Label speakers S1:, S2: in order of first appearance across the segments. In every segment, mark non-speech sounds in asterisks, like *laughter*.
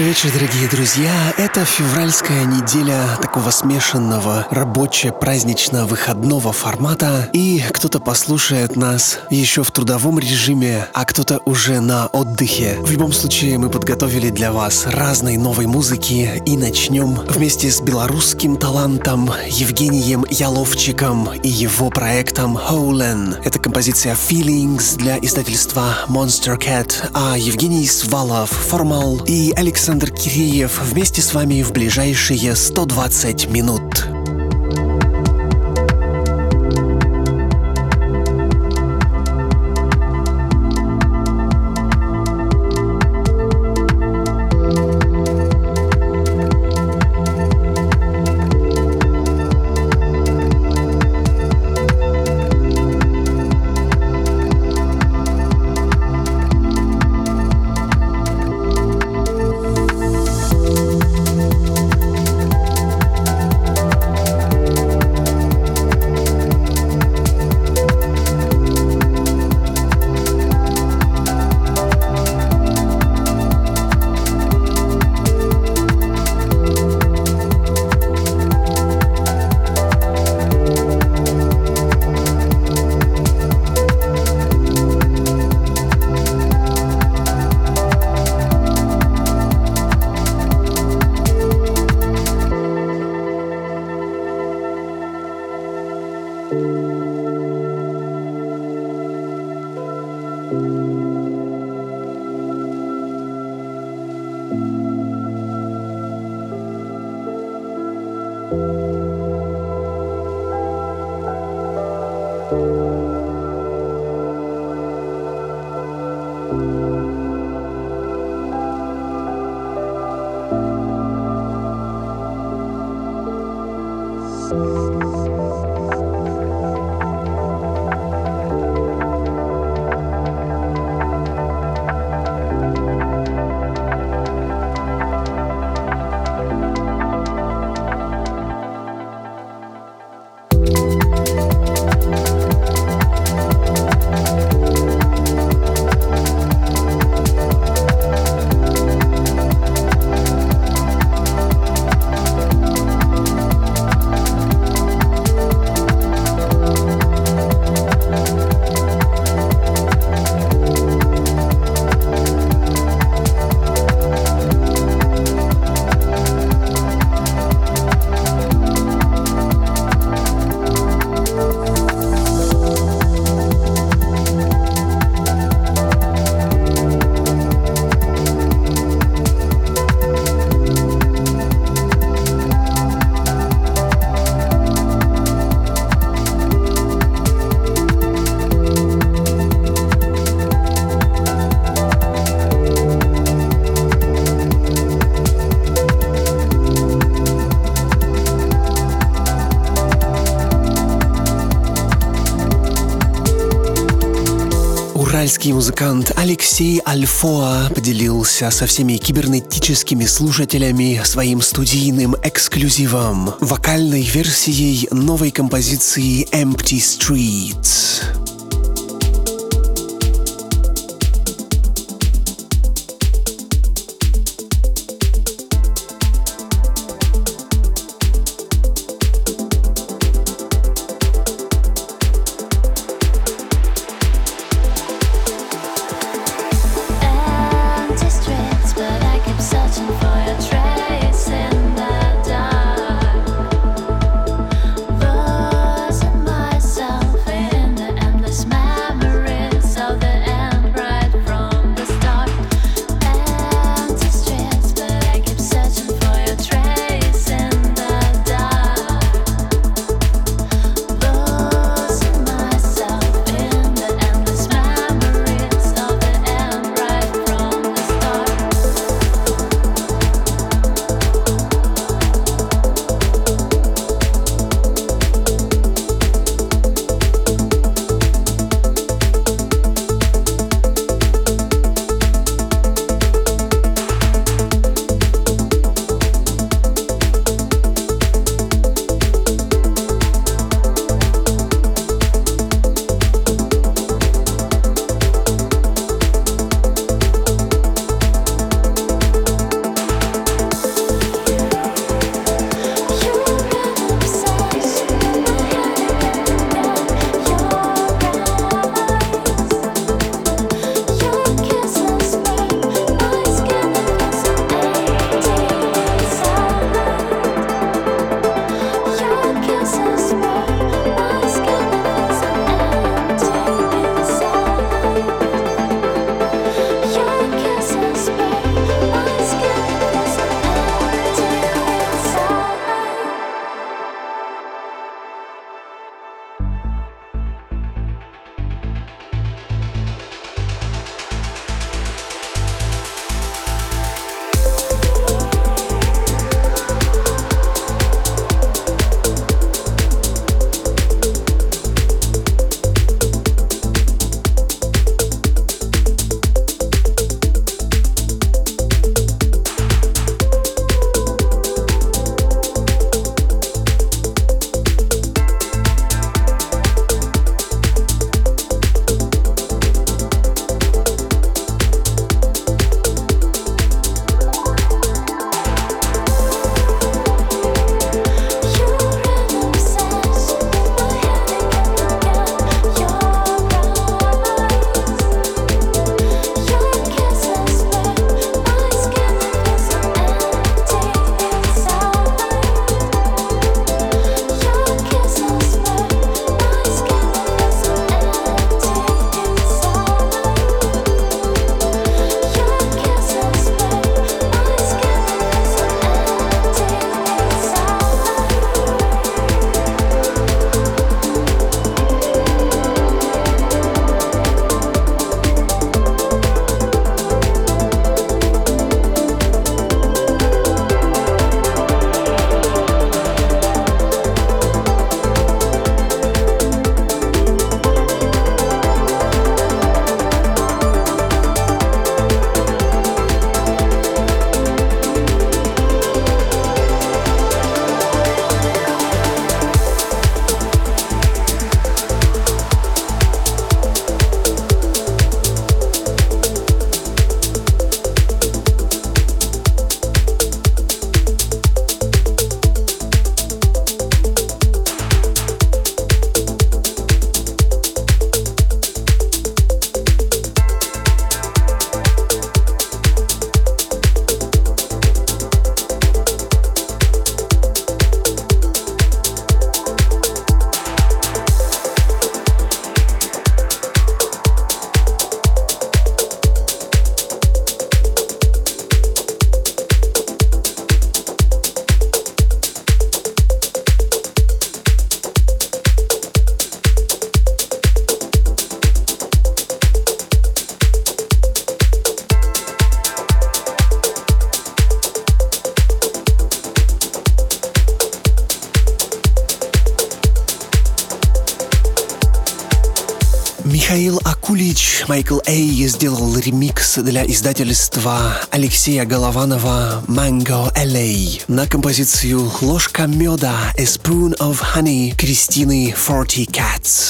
S1: Добрый вечер, дорогие друзья. Это февральская неделя такого смешанного рабоче-празднично-выходного формата. И кто-то послушает нас еще в трудовом режиме, а кто-то уже на отдыхе. В любом случае, мы подготовили для вас разной новой музыки и начнем вместе с белорусским талантом Евгением Яловчиком и его проектом Holen. Это композиция Feelings для издательства Monster Cat, а Евгений Свалов, Формал и Александр Александр Киреев вместе с вами в ближайшие 120 минут. Уральский музыкант Алексей Альфоа поделился со всеми кибернетическими слушателями своим студийным эксклюзивом, вокальной версией новой композиции Empty Streets. Майкл Эй сделал ремикс для издательства Алексея Голованова Mango LA на композицию «Ложка меда» A Spoon of Honey Кристины Forty Cats.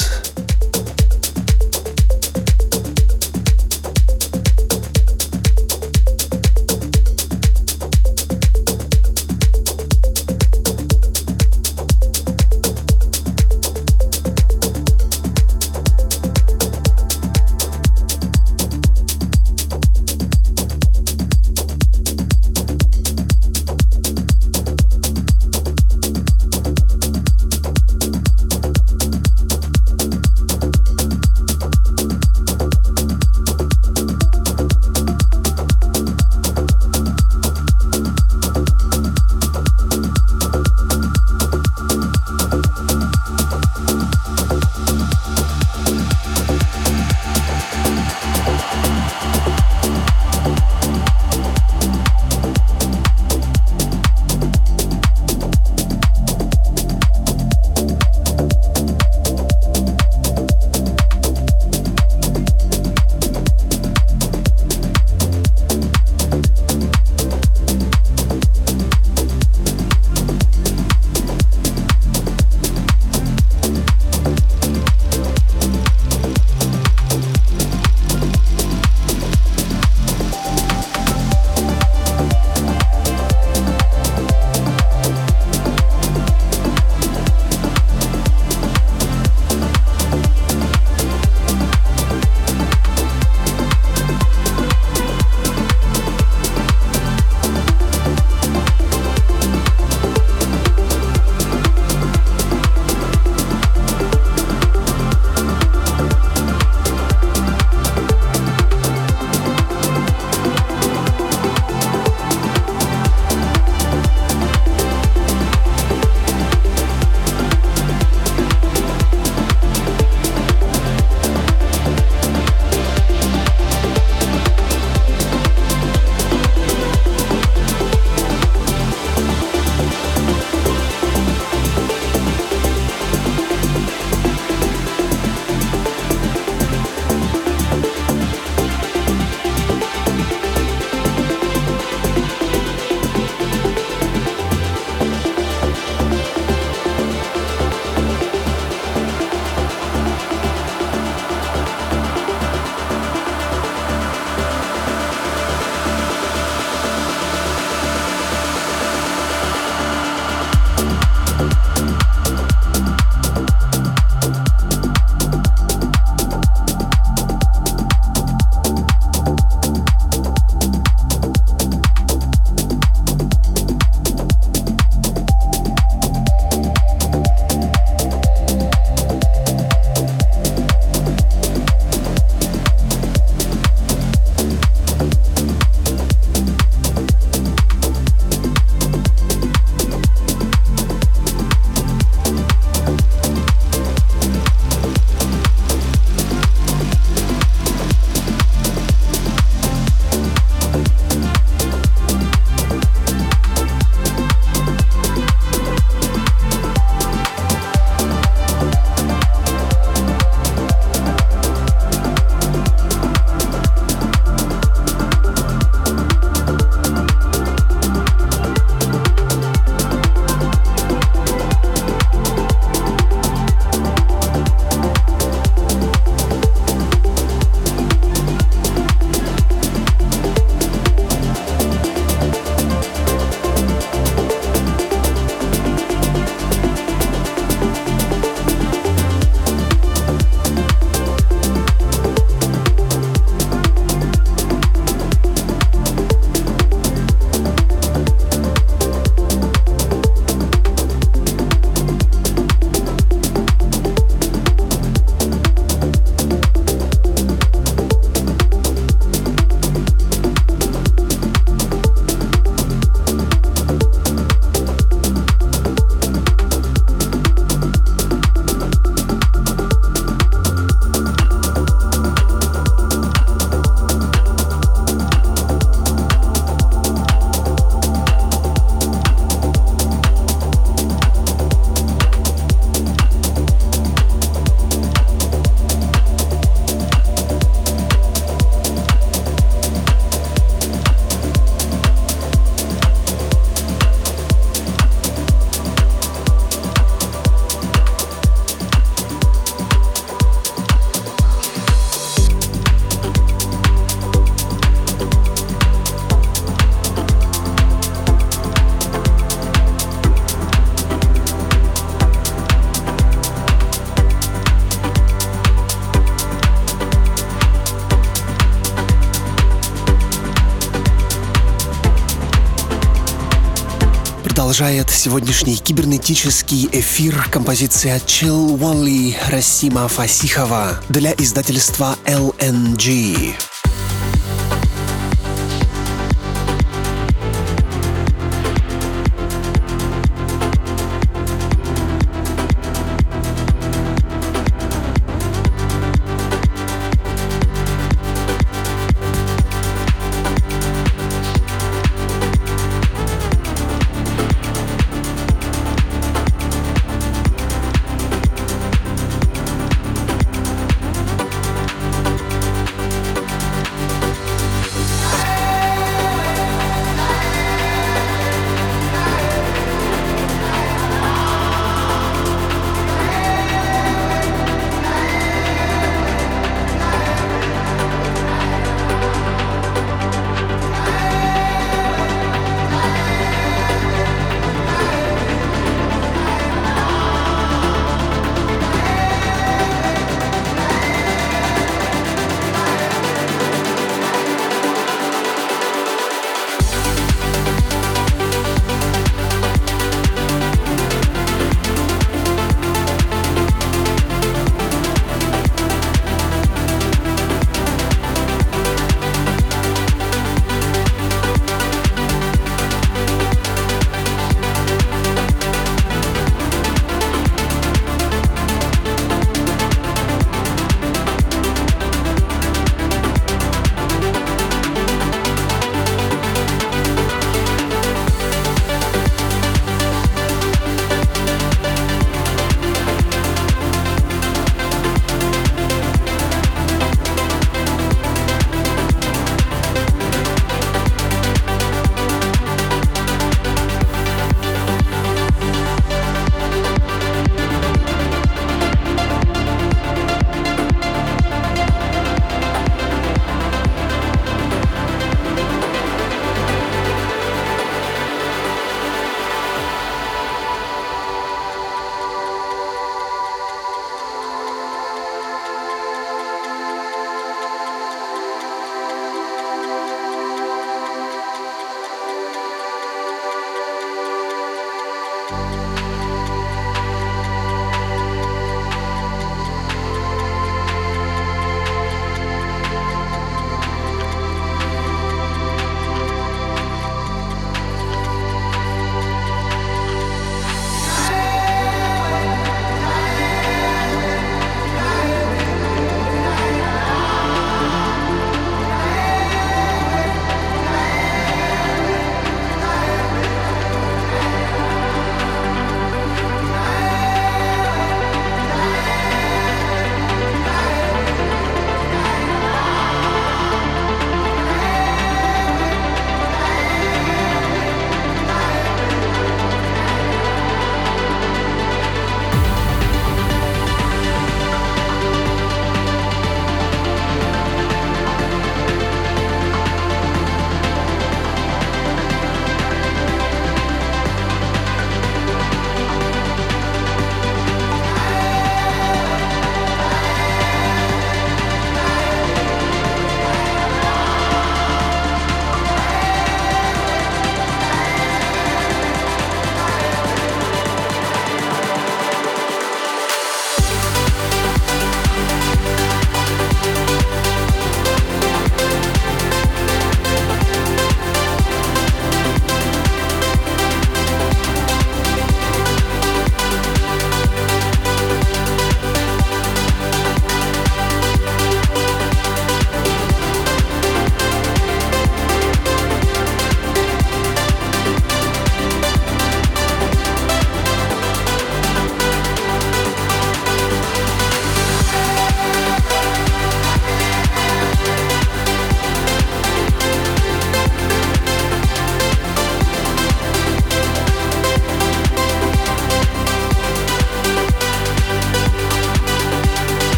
S1: Сегодняшний кибернетический эфир композиция Chill Wally Расима Фасихова для издательства LNG.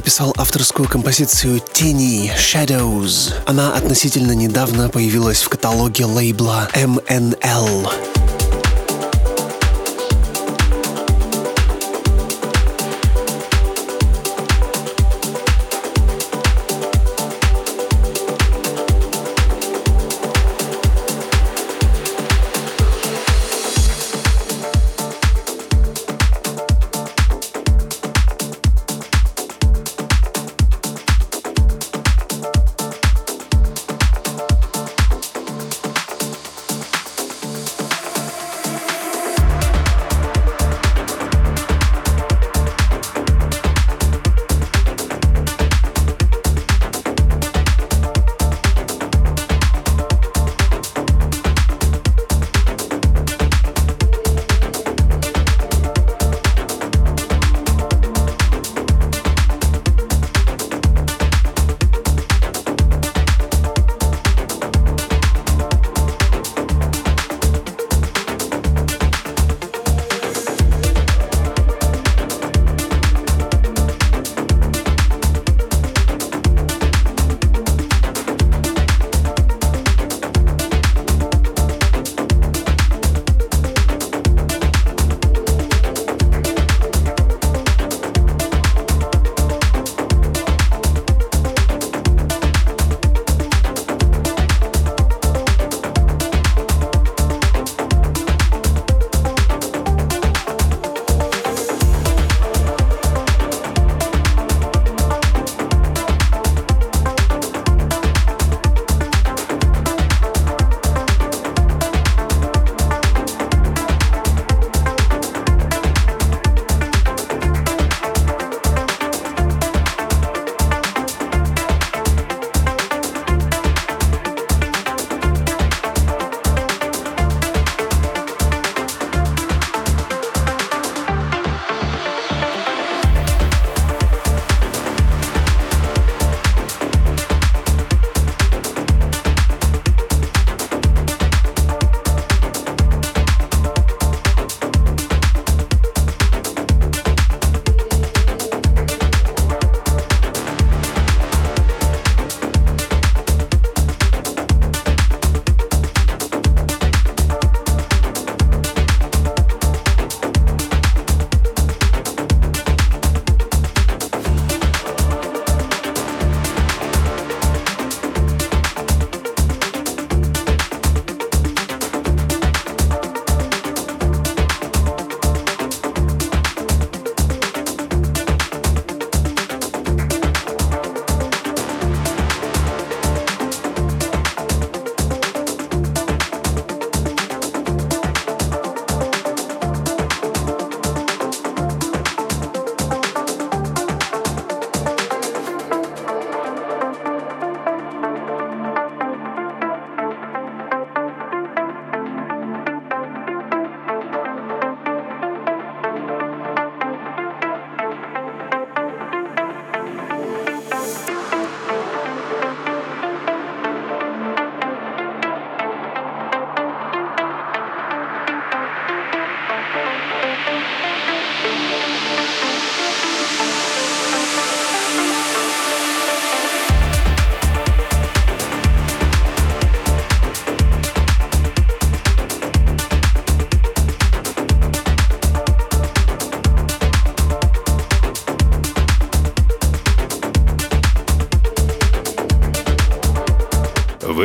S1: Записал авторскую композицию «Тени» Shadows. Она относительно недавно появилась в каталоге лейбла MNL.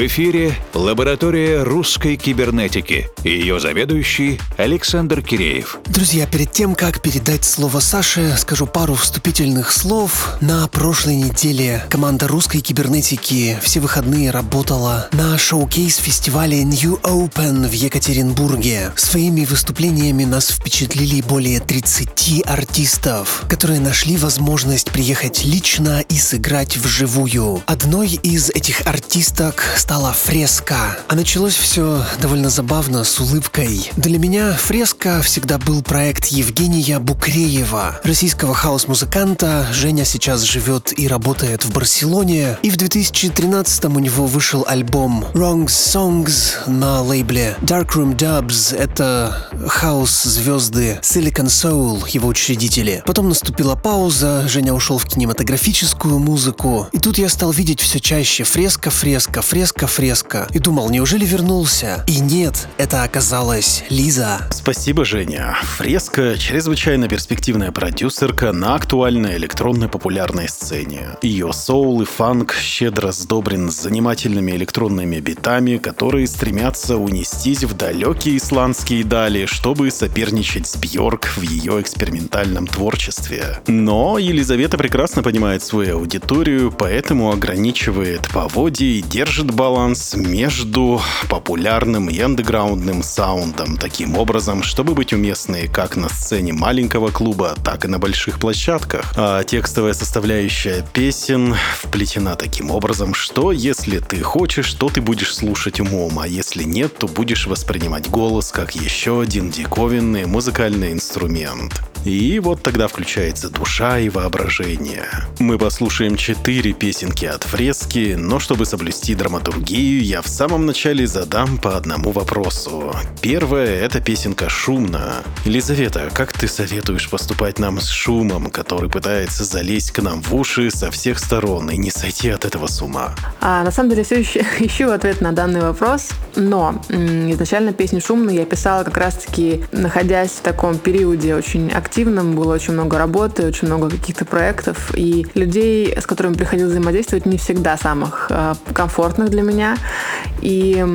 S2: Эфире лаборатория русской кибернетики ее заведующий Александр Киреев.
S1: Друзья, перед тем, как передать слово Саше, скажу пару вступительных слов. На прошлой неделе команда русской кибернетики все выходные работала на showcase -фестивале New Open в Екатеринбурге. Своими выступлениями нас впечатлили более 30 артистов, которые нашли возможность приехать лично и сыграть вживую. Одной из этих артисток стала фреска. А началось все довольно забавно, с улыбкой. Для меня фреска всегда был проект Евгения Букреева, российского хаус-музыканта. Женя сейчас живет и работает в Барселоне. И в 2013 у него вышел альбом Wrong Songs на лейбле Darkroom Dubs. Это хаос-звезды Silicon Soul, его учредители. Потом наступила пауза, Женя ушел в кинематографическую музыку. И тут я стал видеть все чаще фреска, фреска, фреска, фреска. И думал, неужели вернулся? И нет, это оказалась Лиза.
S3: Спасибо, Женя. Фреска — чрезвычайно перспективная продюсерка на актуальной электронной популярной сцене. Ее соул и фанк щедро сдобрен занимательными электронными битами, которые стремятся унестись в далекие исландские дали, чтобы соперничать с Бьорк в ее экспериментальном творчестве. Но Елизавета прекрасно понимает свою аудиторию, поэтому ограничивает поводья и держит баланс между популярным и андеграундным саундом, таким образом, чтобы быть уместной как на сцене маленького клуба, так и на больших площадках. А текстовая составляющая песен вплетена таким образом, что если ты хочешь, то ты будешь слушать умом, а если нет, то будешь воспринимать голос как еще один диковинный музыкальный инструмент. И вот тогда включается душа и воображение. Мы послушаем четыре песенки от фрески, но чтобы соблюсти драматургию, я в самом начале задам по одному вопросу. Первая — это песенка «Шумно». Елизавета, как ты советуешь поступать нам с шумом, который пытается залезть к нам в уши со всех сторон и не сойти от этого с ума?
S4: А, на самом деле все еще *laughs* ищу ответ на данный вопрос, но изначально песню «Шумно» я писала как раз-таки находясь в таком периоде очень активно активным, было очень много работы, очень много каких-то проектов, и людей, с которыми приходилось взаимодействовать, не всегда самых э, комфортных для меня. И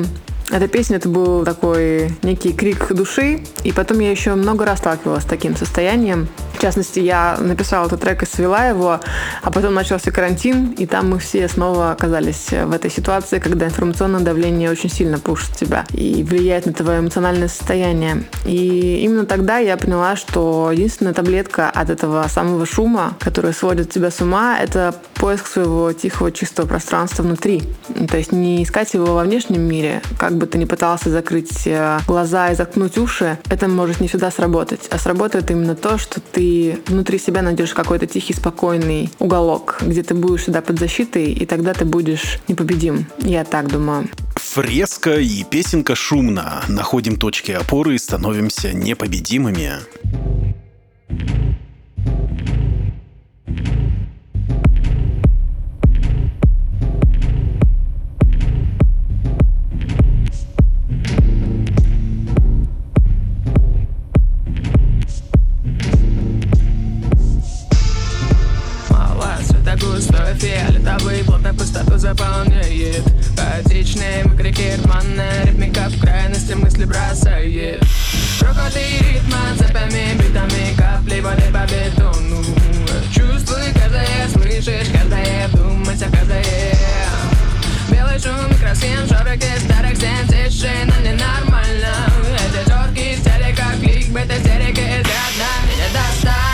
S4: эта песня это был такой некий крик души, и потом я еще много раз сталкивалась с таким состоянием. В частности, я написала этот трек и свела его, а потом начался карантин, и там мы все снова оказались в этой ситуации, когда информационное давление очень сильно пушит тебя и влияет на твое эмоциональное состояние. И именно тогда я поняла, что единственная таблетка от этого самого шума, который сводит тебя с ума, это поиск своего тихого, чистого пространства внутри. То есть не искать его во внешнем мире, как бы ты ни пытался закрыть э, глаза и заткнуть уши, это может не всегда сработать. А сработает именно то, что ты внутри себя найдешь какой-то тихий, спокойный уголок, где ты будешь всегда под защитой, и тогда ты будешь непобедим. Я так думаю.
S3: Фреска и песенка шумно. Находим точки опоры и становимся непобедимыми.
S5: Заполняет. Хаотичные выкрики рваная Ритмика в крайности мысли бросает. Прокоты ритма цепями, битами Капли воды по бетону. Чувствуй каждое, слышишь каждое Думать о каждое. Белый шум, микросхем, шорохи старых стен Тишина ненормально. Эти четкие стили, как кликбейт, истерики Изрядно меня достали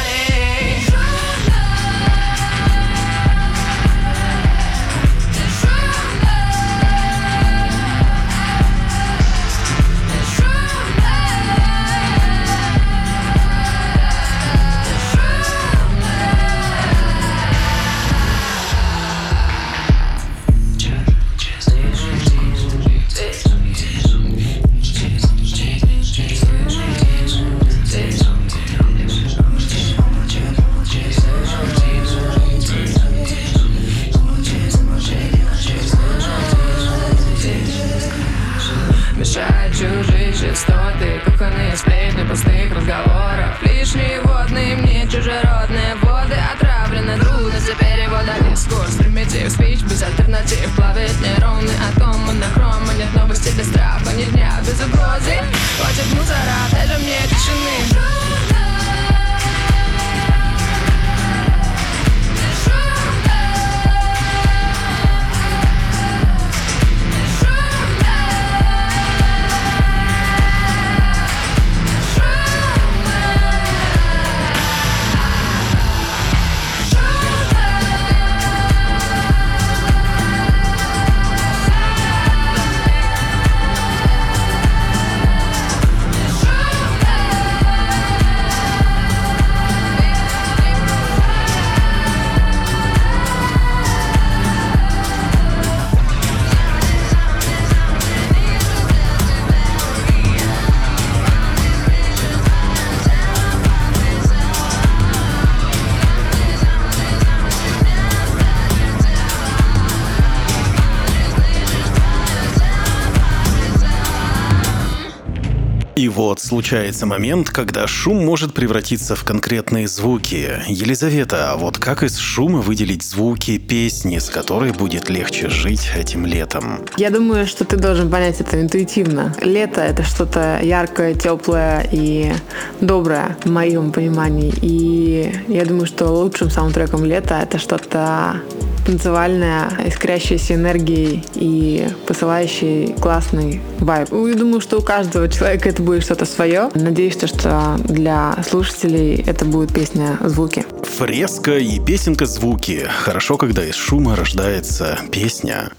S3: вот случается момент, когда шум может превратиться в конкретные звуки. Елизавета, а вот как из шума выделить звуки песни, с которой будет легче жить этим летом?
S4: Я думаю, что ты должен понять это интуитивно. Лето — это что-то яркое, теплое и доброе в моем понимании. И я думаю, что лучшим саундтреком лета — это что-то танцевальная, искрящаяся энергией и посылающий классный вайб. Я думаю, что у каждого человека это будет что-то свое. Надеюсь, что для слушателей это будет песня «Звуки».
S3: Фреска и песенка «Звуки». Хорошо, когда из шума рождается песня.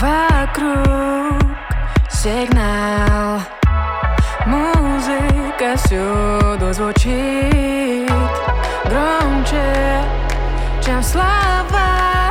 S5: Вокруг сигнал Музыка всюду звучит Громче, чем слова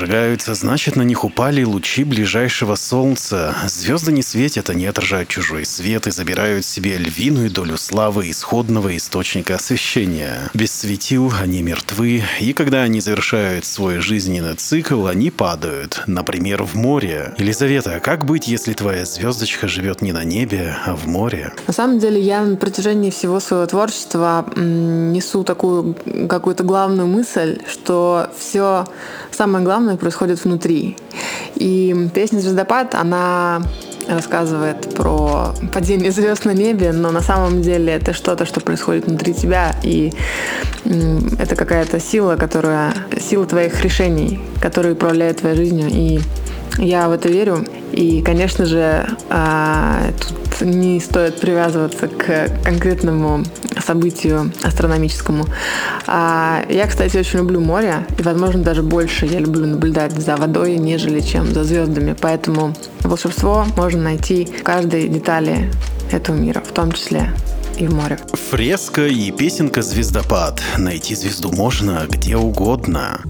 S3: звезды зажигаются, значит на них упали лучи ближайшего солнца. Звезды не светят, они отражают чужой свет и забирают себе львиную долю славы исходного источника освещения. Без светил они мертвы, и когда они завершают свой жизненный цикл, они падают, например, в море. Елизавета, как быть, если твоя звездочка живет не на небе, а в море?
S4: На самом деле я на протяжении всего своего творчества несу такую какую-то главную мысль, что все самое главное происходит внутри. И песня «Звездопад», она рассказывает про падение звезд на небе, но на самом деле это что-то, что происходит внутри тебя, и это какая-то сила, которая сила твоих решений, которые управляют твоей жизнью, и я в это верю. И, конечно же, а, тут не стоит привязываться к конкретному событию астрономическому. А, Я, кстати, очень люблю море, и, возможно, даже больше я люблю наблюдать за водой, нежели чем за звездами. Поэтому волшебство можно найти в каждой детали этого мира, в том числе и в море.
S3: Фреска и песенка «Звездопад». Найти звезду можно где угодно.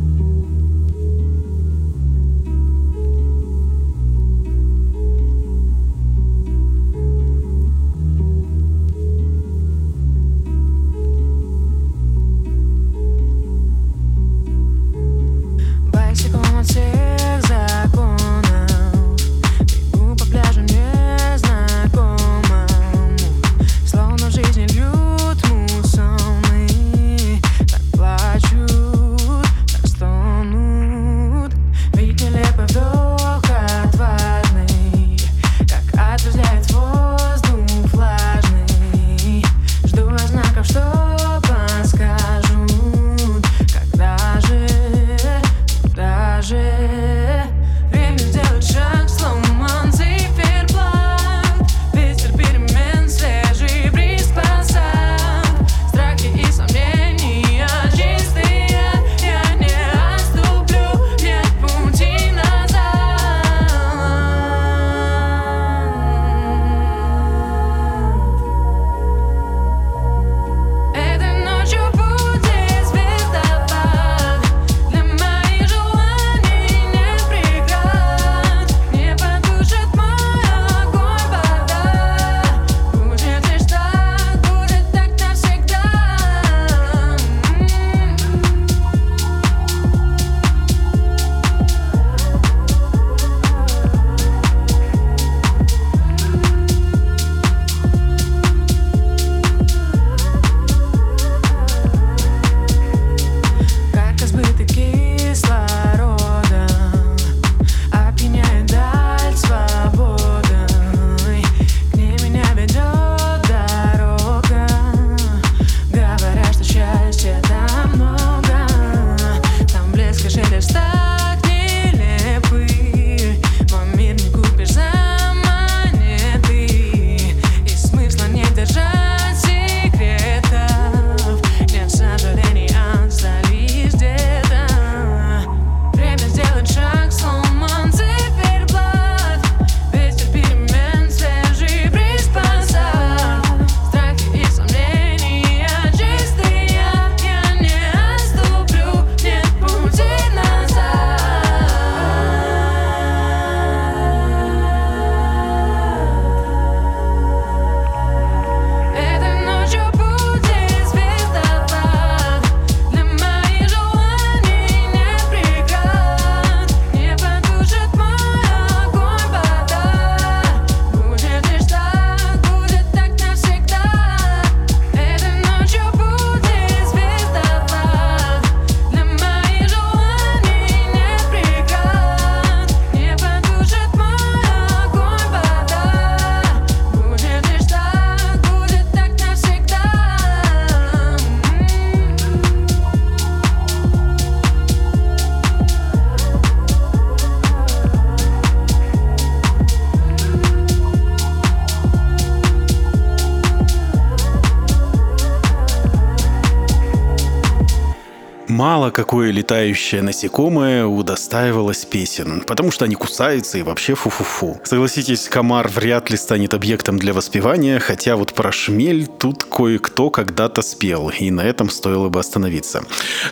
S3: Мало какое летающее насекомое удостаивалось песен, потому что они кусаются и вообще фу-фу-фу. Согласитесь, комар вряд ли станет объектом для воспевания, хотя вот про шмель тут кое-кто когда-то спел, и на этом стоило бы остановиться.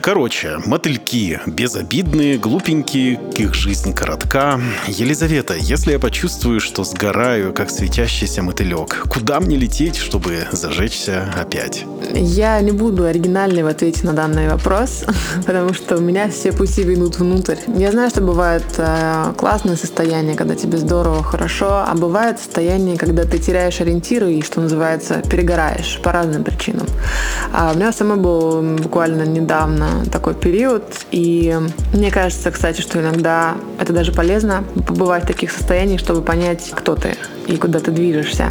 S3: Короче, мотыльки безобидные, глупенькие, их жизнь коротка. Елизавета, если я почувствую, что сгораю, как светящийся мотылек, куда мне лететь, чтобы зажечься опять?
S4: Я не буду оригинальной в ответе на данный вопрос, *laughs* потому что у меня все пути ведут внутрь. Я знаю, что бывает э, классное состояние, когда тебе здорово, хорошо, а бывает состояние, когда ты теряешь ориентиры и, что называется, перегораешь по разным причинам. А у меня самой был буквально недавно такой период, и мне кажется, кстати, что иногда это даже полезно побывать в таких состояниях, чтобы понять, кто ты и куда ты движешься.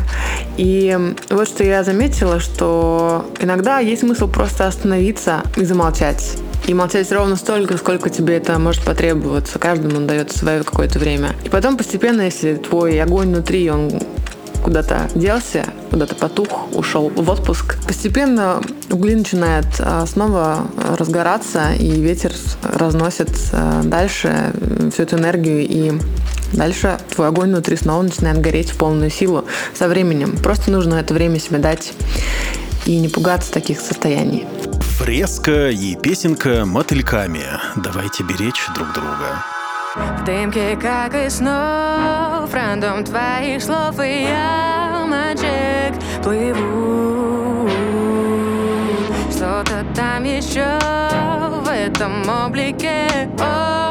S4: И вот что я заметила, что иногда есть смысл просто остановиться и замолчать. И молчать ровно столько, сколько тебе это может потребоваться. Каждому он дает свое какое-то время. И потом постепенно, если твой огонь внутри, он куда-то делся, куда-то потух, ушел в отпуск. Постепенно угли начинают а, снова разгораться, и ветер разносит а, дальше всю эту энергию, и дальше твой огонь внутри снова начинает гореть в полную силу со временем. Просто нужно это время себе дать и не пугаться таких состояний.
S3: Фреска и песенка мотыльками. Давайте беречь друг друга.
S5: В дымке, как и снов, рандом твоих слов и ямочек плыву. Что-то там еще в этом облике, о,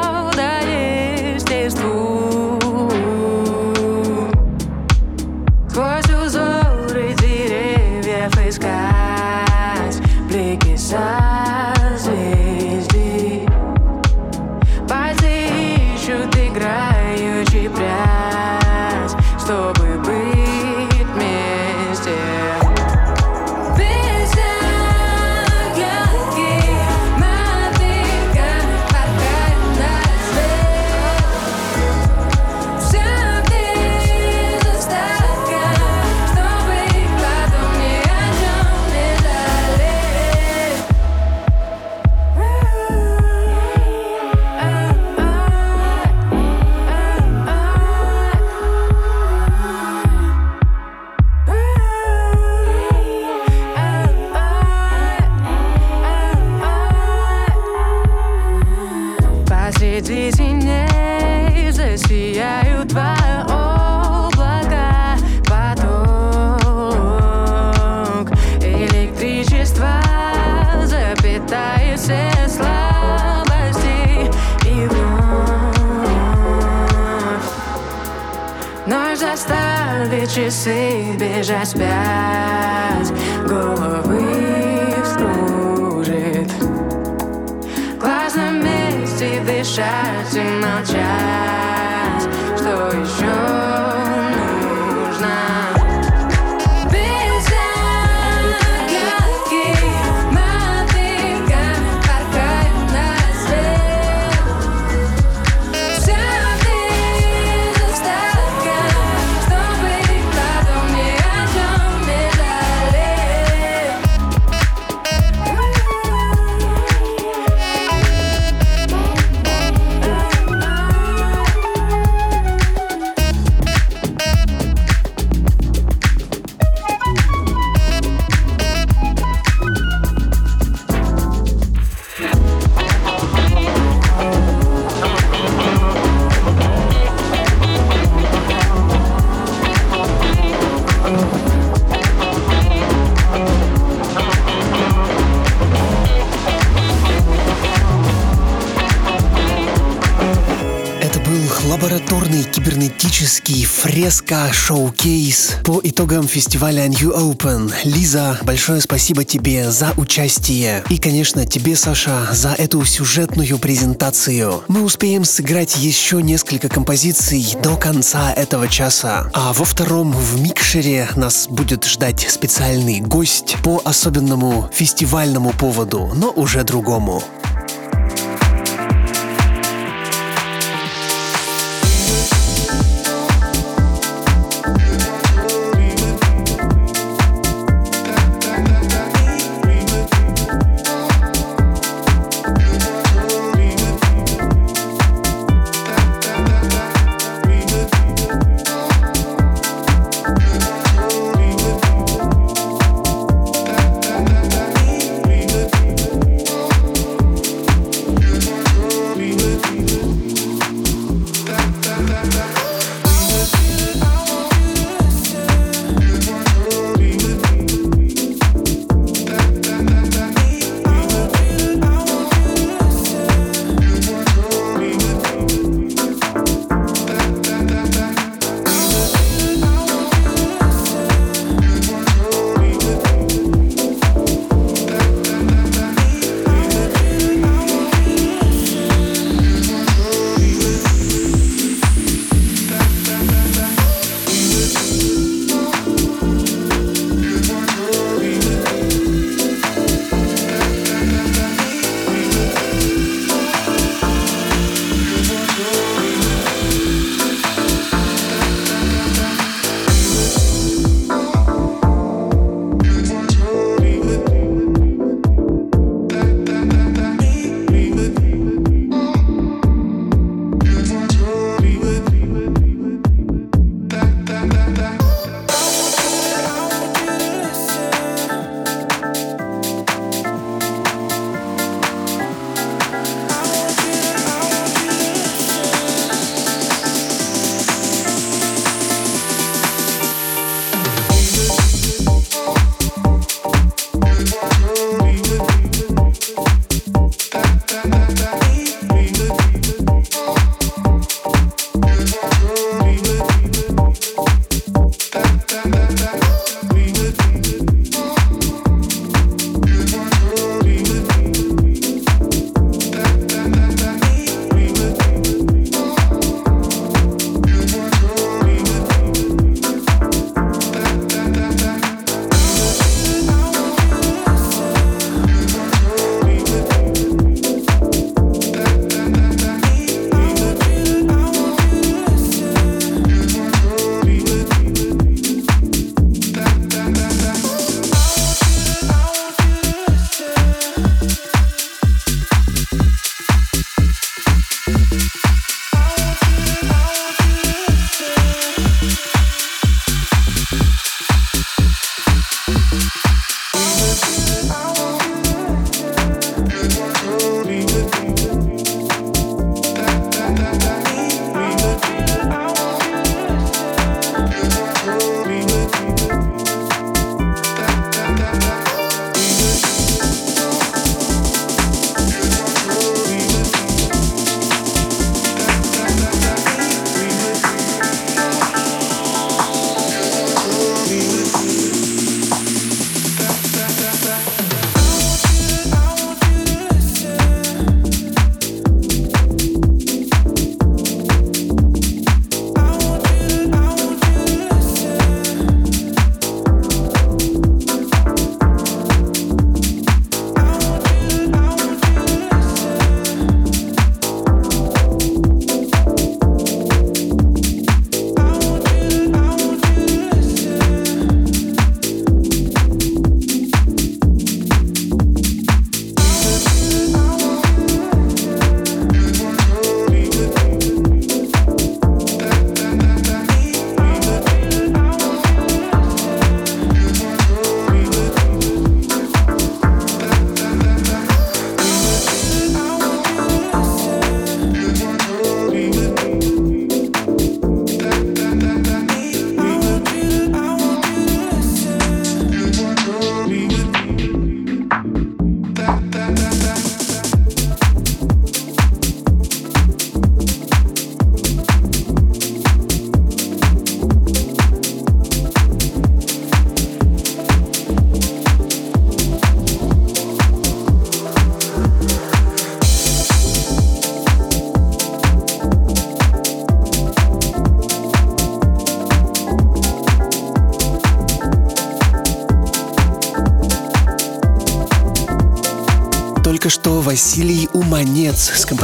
S5: часы бежать спять Головы вскружит классном месте дышать и молчать.
S1: Кибернетический фреска-шоу-кейс по итогам фестиваля New Open. Лиза, большое спасибо тебе за участие. И, конечно, тебе, Саша, за эту сюжетную презентацию. Мы успеем сыграть еще несколько композиций до конца этого часа. А во втором в микшере нас будет ждать специальный гость по особенному фестивальному поводу, но уже другому.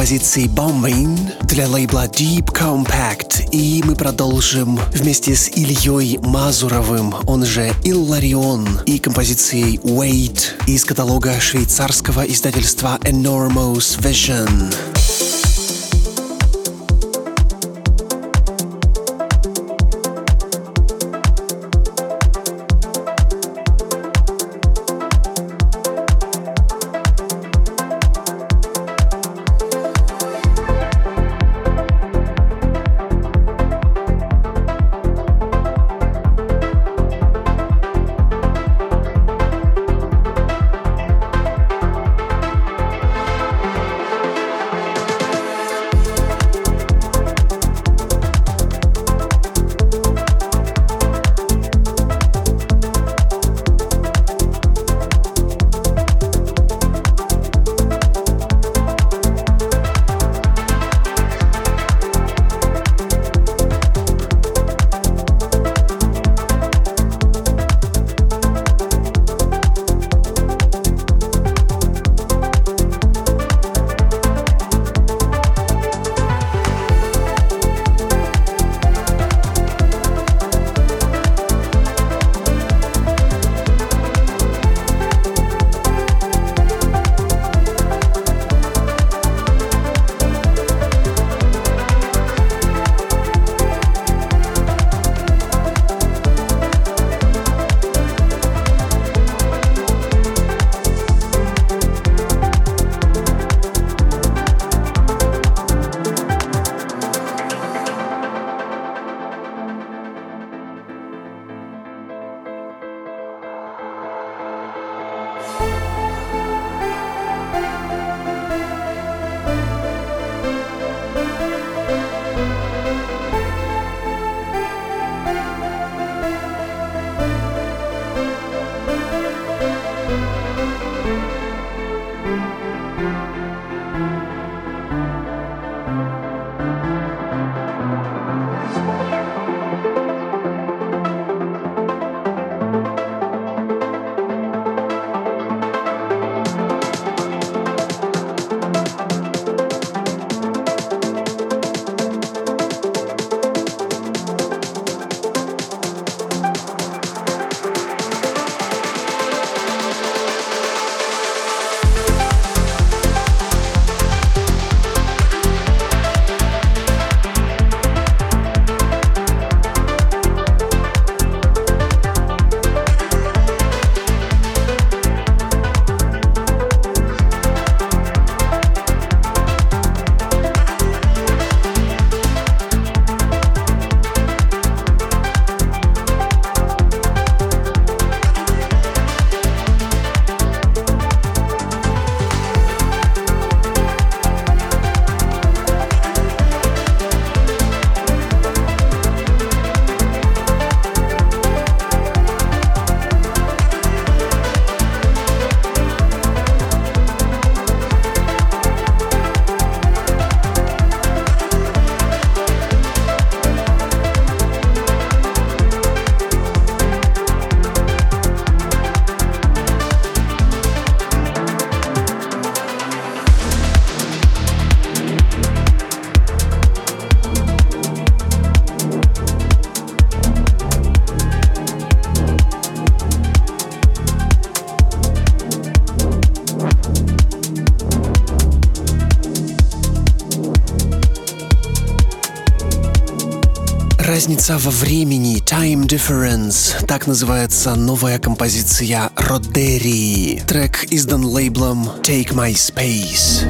S1: Композицией Bombing для лейбла Deep Compact. И мы продолжим вместе с Ильей Мазуровым, он же Илларион, и композицией Wait из каталога швейцарского издательства Enormous Vision. Разница во времени, time difference. Так называется новая композиция Родерии. Трек издан лейблом Take My Space.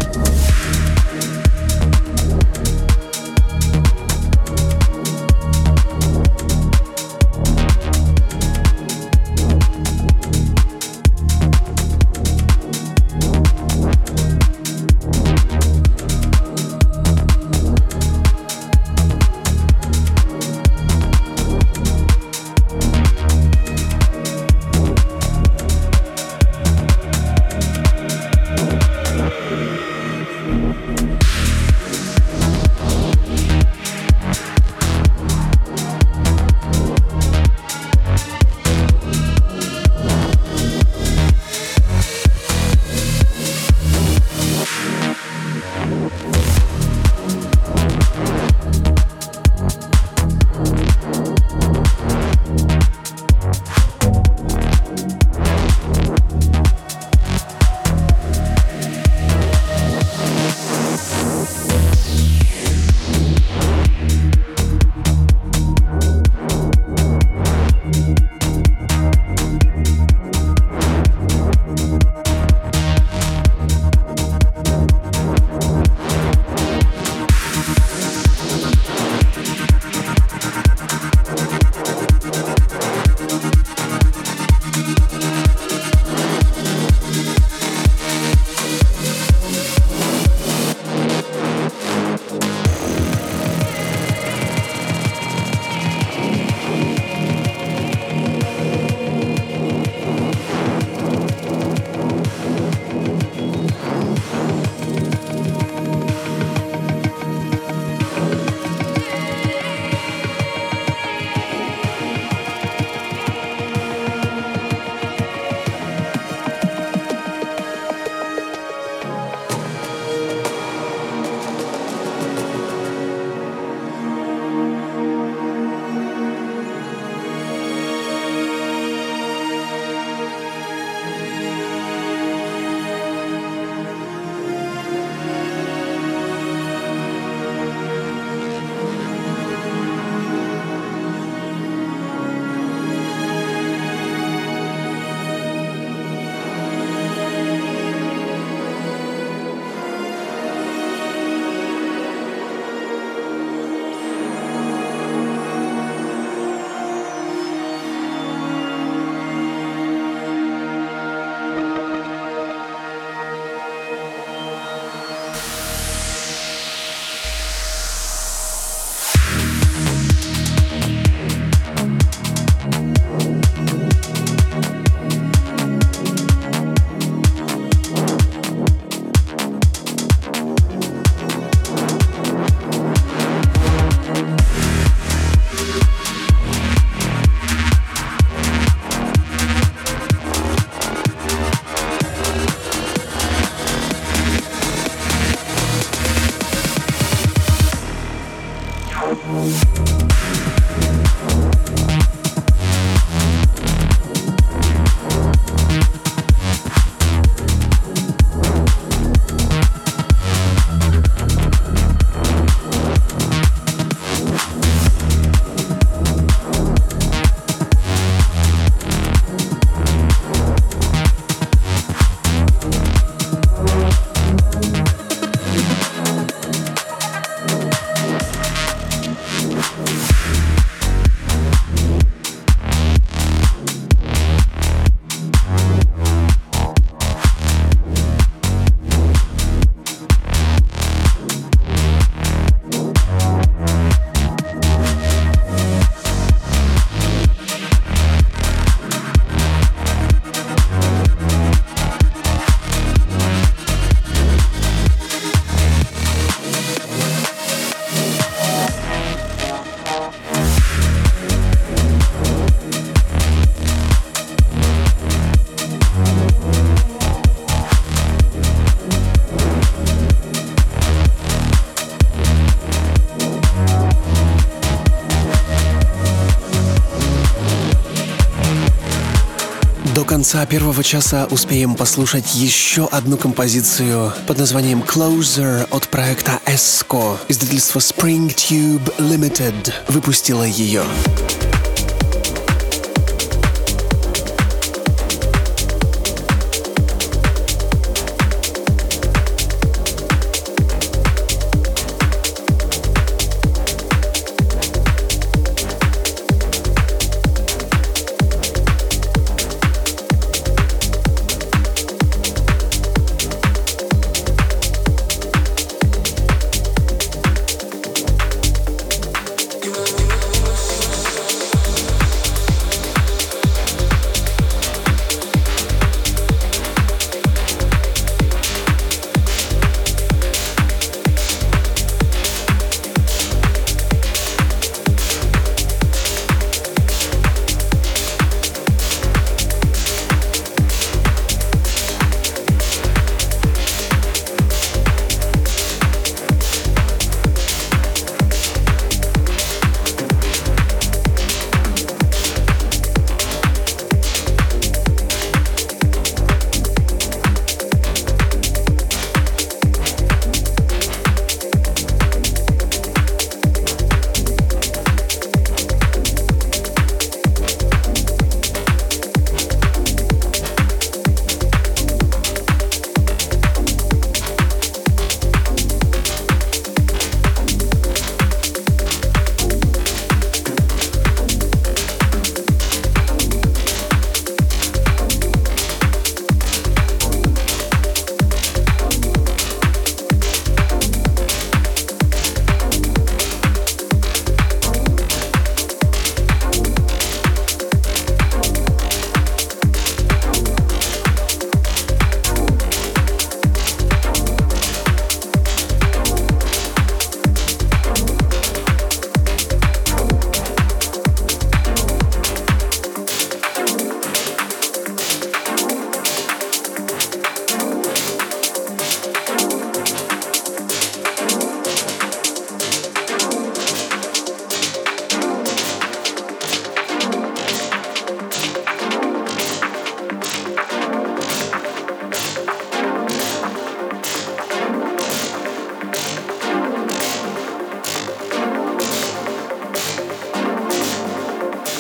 S1: Конца первого часа успеем послушать еще одну композицию под названием Closer от проекта Esco. Издательство Spring Tube Limited выпустило ее.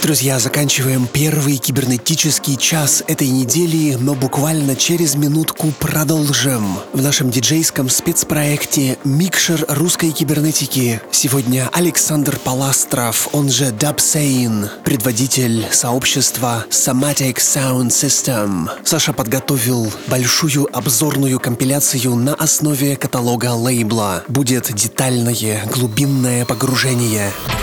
S1: Друзья, заканчиваем первый кибернетический час этой недели, но буквально через минутку продолжим. В нашем диджейском спецпроекте «Микшер русской кибернетики» сегодня Александр Паластров, он же Dubsane, предводитель сообщества Somatic Sound System. Саша подготовил большую обзорную компиляцию на основе каталога лейбла. Будет детальное, глубинное погружение.
S2: Русская